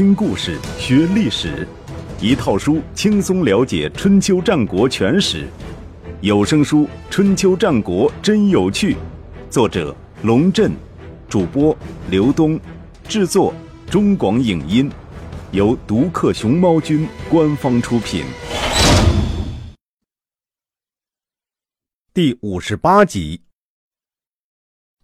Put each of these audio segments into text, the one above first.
听故事学历史，一套书轻松了解春秋战国全史。有声书《春秋战国真有趣》，作者龙震，主播刘东，制作中广影音，由独克熊猫君官方出品。第五十八集：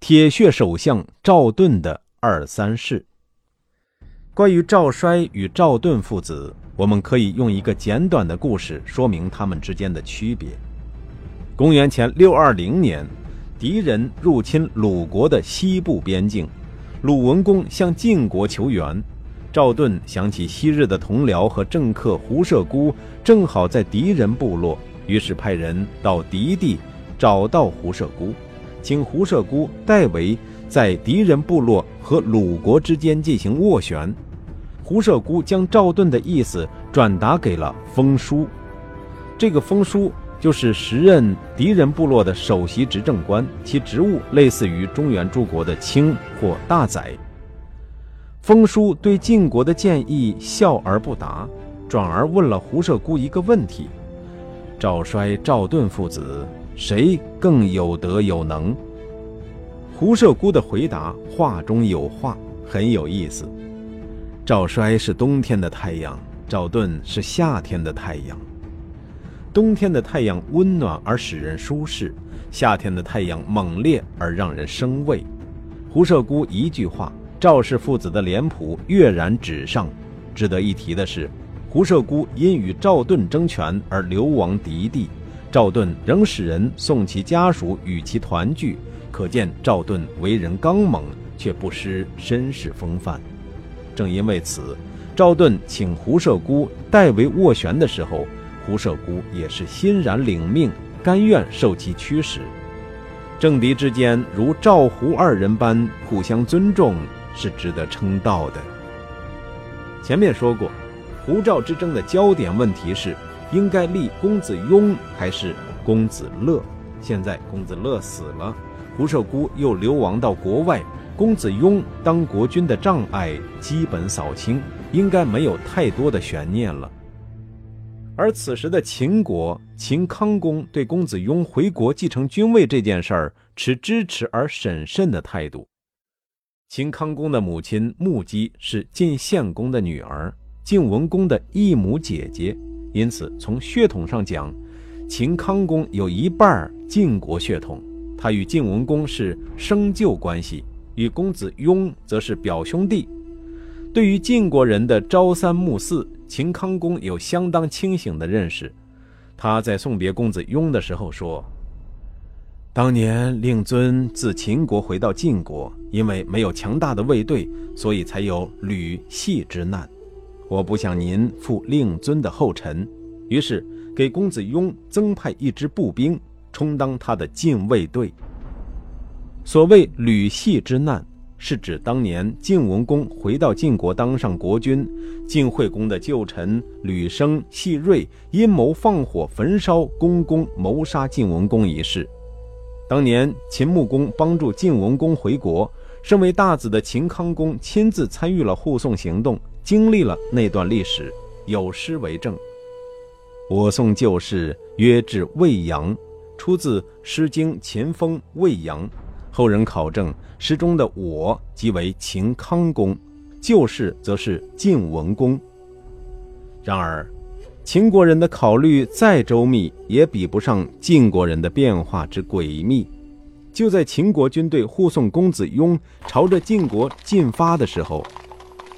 铁血首相赵盾的二三事。关于赵衰与赵盾父子，我们可以用一个简短的故事说明他们之间的区别。公元前六二零年，敌人入侵鲁国的西部边境，鲁文公向晋国求援。赵盾想起昔日的同僚和政客胡射孤正好在敌人部落，于是派人到敌地找到胡射孤，请胡射孤代为在敌人部落和鲁国之间进行斡旋。胡射孤将赵盾的意思转达给了封叔，这个封叔就是时任敌人部落的首席执政官，其职务类似于中原诸国的卿或大宰。封叔对晋国的建议笑而不答，转而问了胡射孤一个问题：赵衰、赵盾父子谁更有德有能？胡射孤的回答话中有话，很有意思。赵衰是冬天的太阳，赵盾是夏天的太阳。冬天的太阳温暖而使人舒适，夏天的太阳猛烈而让人生畏。胡射孤一句话，赵氏父子的脸谱跃然纸上。值得一提的是，胡射孤因与赵盾争权而流亡敌地，赵盾仍使人送其家属与其团聚，可见赵盾为人刚猛，却不失绅士风范。正因为此，赵盾请胡射孤代为斡旋的时候，胡射孤也是欣然领命，甘愿受其驱使。政敌之间如赵胡二人般互相尊重，是值得称道的。前面说过，胡赵之争的焦点问题是应该立公子雍还是公子乐。现在公子乐死了，胡射孤又流亡到国外。公子雍当国君的障碍基本扫清，应该没有太多的悬念了。而此时的秦国，秦康公对公子雍回国继承君位这件事儿持支持而审慎的态度。秦康公的母亲穆姬是晋献公的女儿，晋文公的异母姐姐，因此从血统上讲，秦康公有一半晋国血统，他与晋文公是生旧关系。与公子雍则是表兄弟。对于晋国人的朝三暮四，秦康公有相当清醒的认识。他在送别公子雍的时候说：“当年令尊自秦国回到晋国，因为没有强大的卫队，所以才有吕系之难。我不想您负令尊的后尘，于是给公子雍增派一支步兵，充当他的禁卫队。”所谓吕系之难，是指当年晋文公回到晋国当上国君，晋惠公的旧臣吕生、系瑞阴谋放火焚烧公公，谋杀晋文公一事。当年秦穆公帮助晋文公回国，身为大子的秦康公亲自参与了护送行动，经历了那段历史，有诗为证：“我送旧事约至未阳”，出自《诗经·秦风·未阳》。后人考证，诗中的“我”即为秦康公，旧事则是晋文公。然而，秦国人的考虑再周密，也比不上晋国人的变化之诡秘。就在秦国军队护送公子雍朝着晋国进发的时候，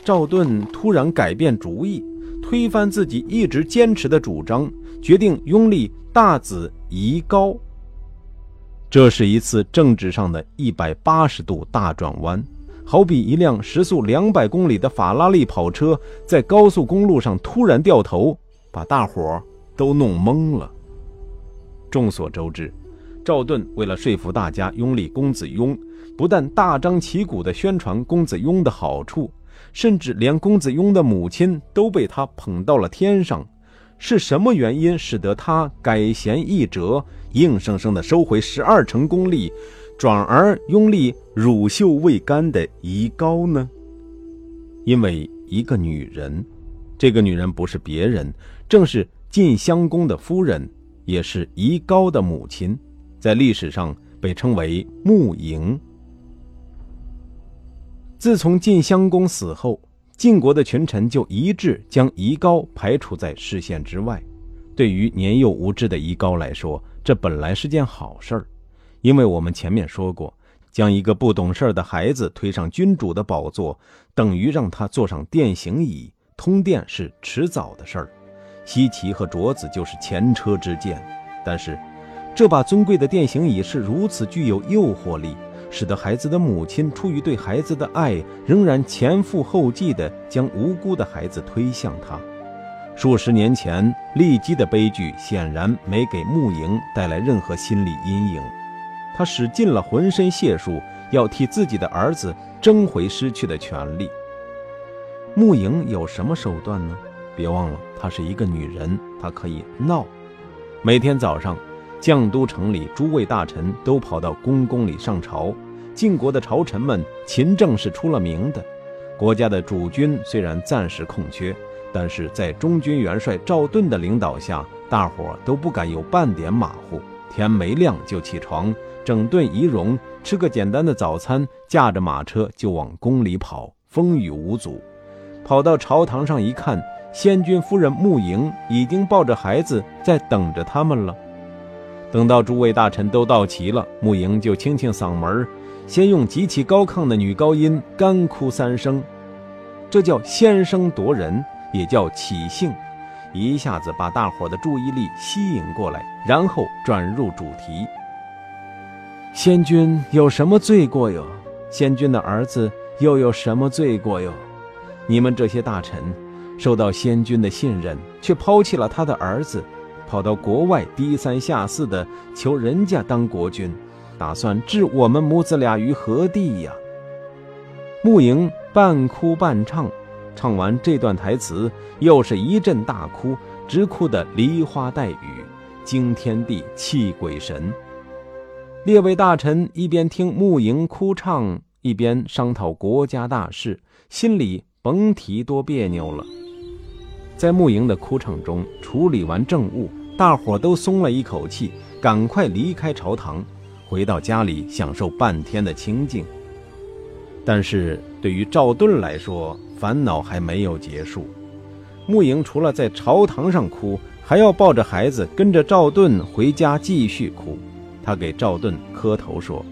赵盾突然改变主意，推翻自己一直坚持的主张，决定拥立大子夷高。这是一次政治上的一百八十度大转弯，好比一辆时速两百公里的法拉利跑车在高速公路上突然掉头，把大伙儿都弄懵了。众所周知，赵盾为了说服大家拥立公子雍，不但大张旗鼓地宣传公子雍的好处，甚至连公子雍的母亲都被他捧到了天上。是什么原因使得他改弦易辙？硬生生的收回十二成功力，转而拥立乳臭未干的夷高呢？因为一个女人，这个女人不是别人，正是晋襄公的夫人，也是夷高的母亲，在历史上被称为穆莹。自从晋襄公死后，晋国的群臣就一致将夷高排除在视线之外。对于年幼无知的夷高来说，这本来是件好事儿，因为我们前面说过，将一个不懂事儿的孩子推上君主的宝座，等于让他坐上电刑椅，通电是迟早的事儿，西岐和卓子就是前车之鉴。但是，这把尊贵的电刑椅是如此具有诱惑力。使得孩子的母亲出于对孩子的爱，仍然前赴后继地将无辜的孩子推向他。数十年前骊姬的悲剧显然没给穆莹带来任何心理阴影，他使尽了浑身解数，要替自己的儿子争回失去的权利。穆莹有什么手段呢？别忘了，她是一个女人，她可以闹。每天早上。绛都城里诸位大臣都跑到宫宫里上朝。晋国的朝臣们勤政是出了名的。国家的主君虽然暂时空缺，但是在中军元帅赵盾的领导下，大伙都不敢有半点马虎。天没亮就起床，整顿仪容，吃个简单的早餐，驾着马车就往宫里跑，风雨无阻。跑到朝堂上一看，先君夫人穆莹已经抱着孩子在等着他们了。等到诸位大臣都到齐了，穆莹就清清嗓门先用极其高亢的女高音干哭三声，这叫先声夺人，也叫起兴，一下子把大伙的注意力吸引过来，然后转入主题。仙君有什么罪过哟？仙君的儿子又有什么罪过哟？你们这些大臣，受到仙君的信任，却抛弃了他的儿子。跑到国外低三下四的求人家当国君，打算置我们母子俩于何地呀？穆莹半哭半唱，唱完这段台词，又是一阵大哭，直哭得梨花带雨，惊天地泣鬼神。列位大臣一边听穆莹哭唱，一边商讨国家大事，心里甭提多别扭了。在穆莹的哭唱中处理完政务。大伙都松了一口气，赶快离开朝堂，回到家里享受半天的清静。但是对于赵盾来说，烦恼还没有结束。穆莹除了在朝堂上哭，还要抱着孩子跟着赵盾回家继续哭。他给赵盾磕头说：“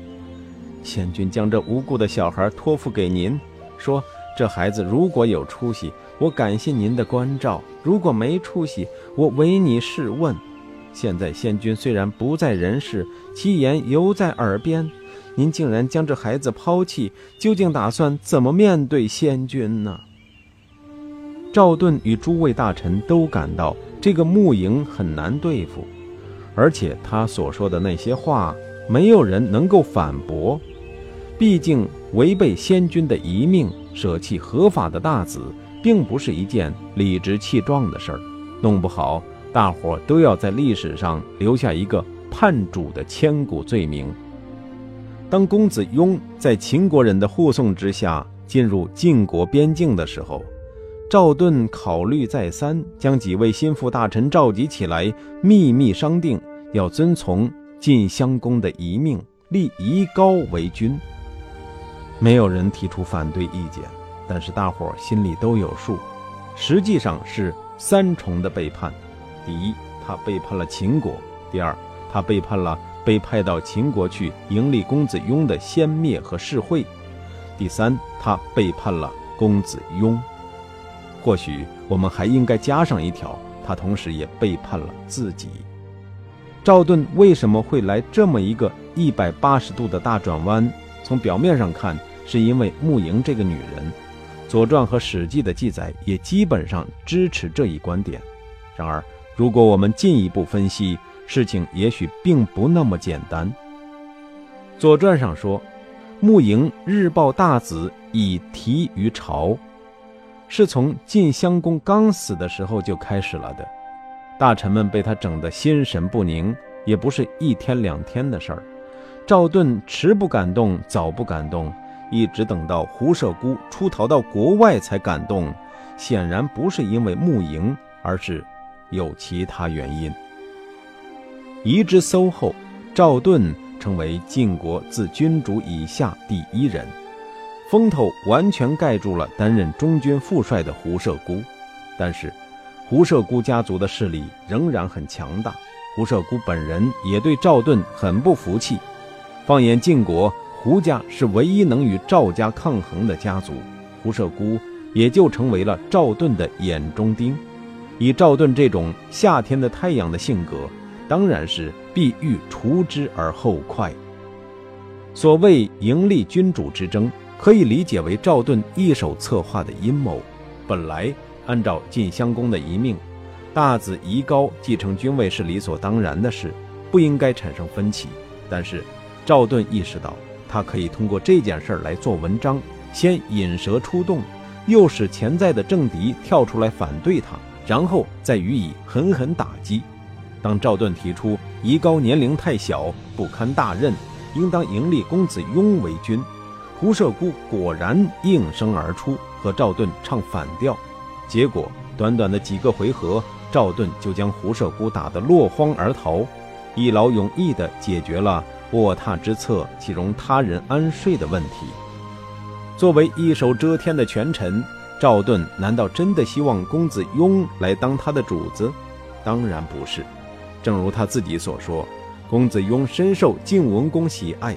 先君将这无辜的小孩托付给您，说这孩子如果有出息。”我感谢您的关照，如果没出息，我唯你是问。现在先君虽然不在人世，其言犹在耳边，您竟然将这孩子抛弃，究竟打算怎么面对先君呢？赵盾与诸位大臣都感到这个穆莹很难对付，而且他所说的那些话，没有人能够反驳。毕竟违背先君的遗命，舍弃合法的大子。并不是一件理直气壮的事儿，弄不好大伙都要在历史上留下一个叛主的千古罪名。当公子雍在秦国人的护送之下进入晋国边境的时候，赵盾考虑再三，将几位心腹大臣召集起来，秘密商定要遵从晋襄公的遗命，立夷高为君。没有人提出反对意见。但是大伙心里都有数，实际上是三重的背叛：第一，他背叛了秦国；第二，他背叛了被派到秦国去迎立公子雍的先灭和世会；第三，他背叛了公子雍。或许我们还应该加上一条：他同时也背叛了自己。赵盾为什么会来这么一个一百八十度的大转弯？从表面上看，是因为穆莹这个女人。《左传》和《史记》的记载也基本上支持这一观点。然而，如果我们进一步分析，事情也许并不那么简单。《左传》上说，穆莹日报大子以提于朝，是从晋襄公刚死的时候就开始了的。大臣们被他整得心神不宁，也不是一天两天的事儿。赵盾迟不敢动，早不敢动。一直等到胡射姑出逃到国外才感动，显然不是因为沐营，而是有其他原因。移之搜后，赵盾成为晋国自君主以下第一人，风头完全盖住了担任中军副帅的胡射孤。但是，胡射孤家族的势力仍然很强大，胡射孤本人也对赵盾很不服气。放眼晋国，胡家是唯一能与赵家抗衡的家族，胡射孤也就成为了赵盾的眼中钉。以赵盾这种夏天的太阳的性格，当然是必欲除之而后快。所谓迎立君主之争，可以理解为赵盾一手策划的阴谋。本来。按照晋襄公的遗命，大子夷高继承君位是理所当然的事，不应该产生分歧。但是赵盾意识到，他可以通过这件事儿来做文章，先引蛇出洞，诱使潜在的政敌跳出来反对他，然后再予以狠狠打击。当赵盾提出夷高年龄太小，不堪大任，应当迎立公子雍为君，胡射孤果然应声而出，和赵盾唱反调。结果，短短的几个回合，赵盾就将胡射孤打得落荒而逃，一劳永逸地解决了卧榻之侧岂容他人安睡的问题。作为一手遮天的权臣，赵盾难道真的希望公子雍来当他的主子？当然不是。正如他自己所说，公子雍深受晋文公喜爱，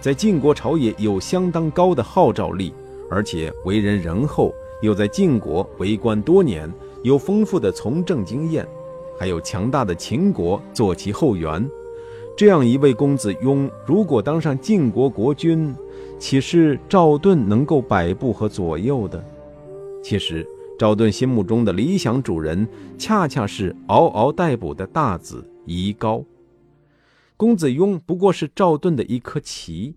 在晋国朝野有相当高的号召力，而且为人仁厚。又在晋国为官多年，有丰富的从政经验，还有强大的秦国做其后援。这样一位公子雍，如果当上晋国国君，岂是赵盾能够摆布和左右的？其实，赵盾心目中的理想主人，恰恰是嗷嗷待哺的大子夷高。公子雍不过是赵盾的一颗棋。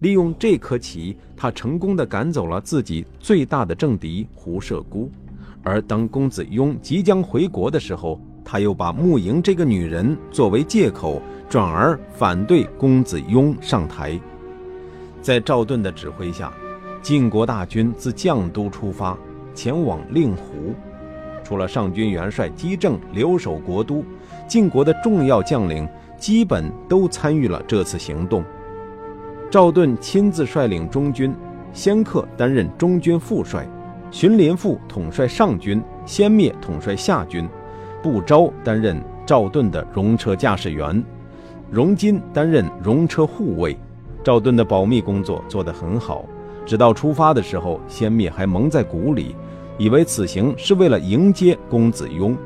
利用这颗棋，他成功的赶走了自己最大的政敌胡射孤。而当公子雍即将回国的时候，他又把穆莹这个女人作为借口，转而反对公子雍上台。在赵盾的指挥下，晋国大军自绛都出发，前往令狐。除了上军元帅姬正留守国都，晋国的重要将领基本都参与了这次行动。赵盾亲自率领中军，先克担任中军副帅，荀林父统帅上军，先灭统帅下军，不招担任赵盾的戎车驾驶员，荣金担任戎车护卫。赵盾的保密工作做得很好，直到出发的时候，先灭还蒙在鼓里，以为此行是为了迎接公子雍。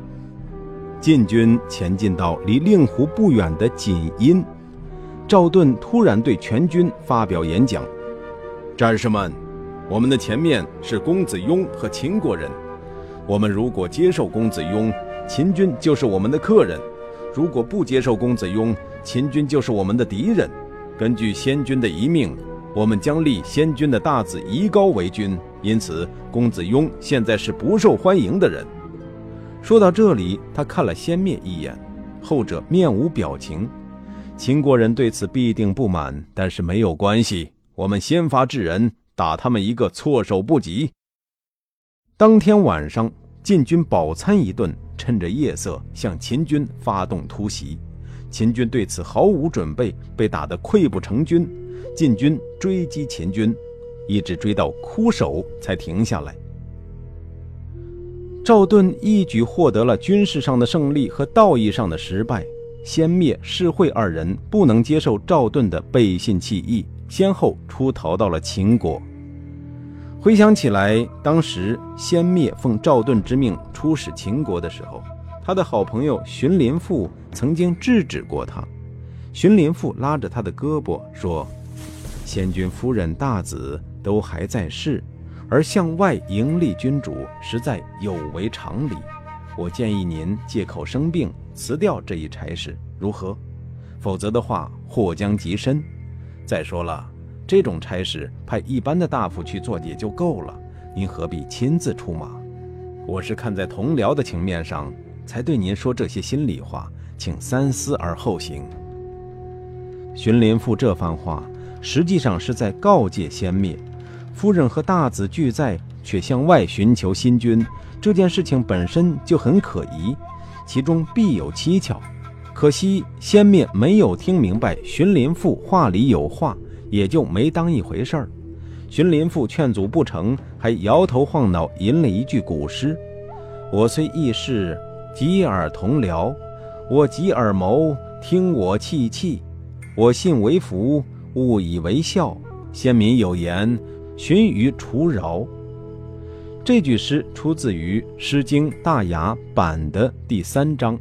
晋军前进到离令狐不远的锦阴。赵盾突然对全军发表演讲：“战士们，我们的前面是公子雍和秦国人。我们如果接受公子雍，秦军就是我们的客人；如果不接受公子雍，秦军就是我们的敌人。根据先君的遗命，我们将立先君的大子夷高为君。因此，公子雍现在是不受欢迎的人。”说到这里，他看了先灭一眼，后者面无表情。秦国人对此必定不满，但是没有关系，我们先发制人，打他们一个措手不及。当天晚上，晋军饱餐一顿，趁着夜色向秦军发动突袭。秦军对此毫无准备，被打得溃不成军。晋军追击秦军，一直追到枯守才停下来。赵盾一举获得了军事上的胜利和道义上的失败。先灭、士会二人不能接受赵盾的背信弃义，先后出逃到了秦国。回想起来，当时先灭奉赵盾之命出使秦国的时候，他的好朋友荀林父曾经制止过他。荀林父拉着他的胳膊说：“先君夫人、大子都还在世，而向外迎立君主，实在有违常理。我建议您借口生病。”辞掉这一差事如何？否则的话，祸将极深。再说了，这种差事派一般的大夫去做也就够了，您何必亲自出马？我是看在同僚的情面上，才对您说这些心里话，请三思而后行。荀林父这番话，实际上是在告诫先灭：夫人和大子俱在，却向外寻求新君，这件事情本身就很可疑，其中必有蹊跷。可惜先灭没有听明白荀林父话里有话，也就没当一回事儿。荀林父劝阻不成，还摇头晃脑吟了一句古诗：“我虽异世，及尔同僚。我及尔谋，听我戚戚。我信为福，误以为笑。先民有言：荀于除饶。”这句诗出自于《诗经·大雅·版》的第三章。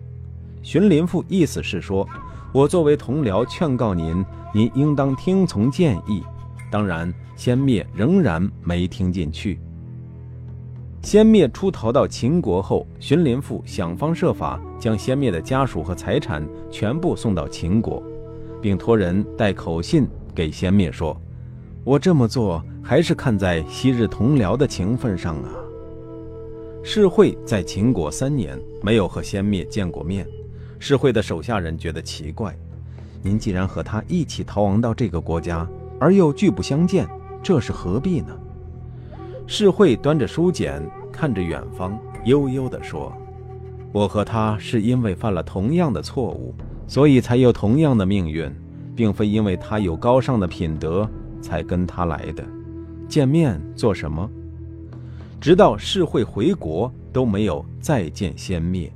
荀林父意思是说，我作为同僚，劝告您，您应当听从建议。当然，先灭仍然没听进去。先灭出逃到秦国后，荀林父想方设法将先灭的家属和财产全部送到秦国，并托人带口信给先灭说：“我这么做还是看在昔日同僚的情分上啊。”世会在秦国三年，没有和先灭见过面。世会的手下人觉得奇怪：“您既然和他一起逃亡到这个国家，而又拒不相见，这是何必呢？”世会端着书简，看着远方，悠悠地说：“我和他是因为犯了同样的错误，所以才有同样的命运，并非因为他有高尚的品德才跟他来的。见面做什么？”直到世会回国，都没有再见先灭。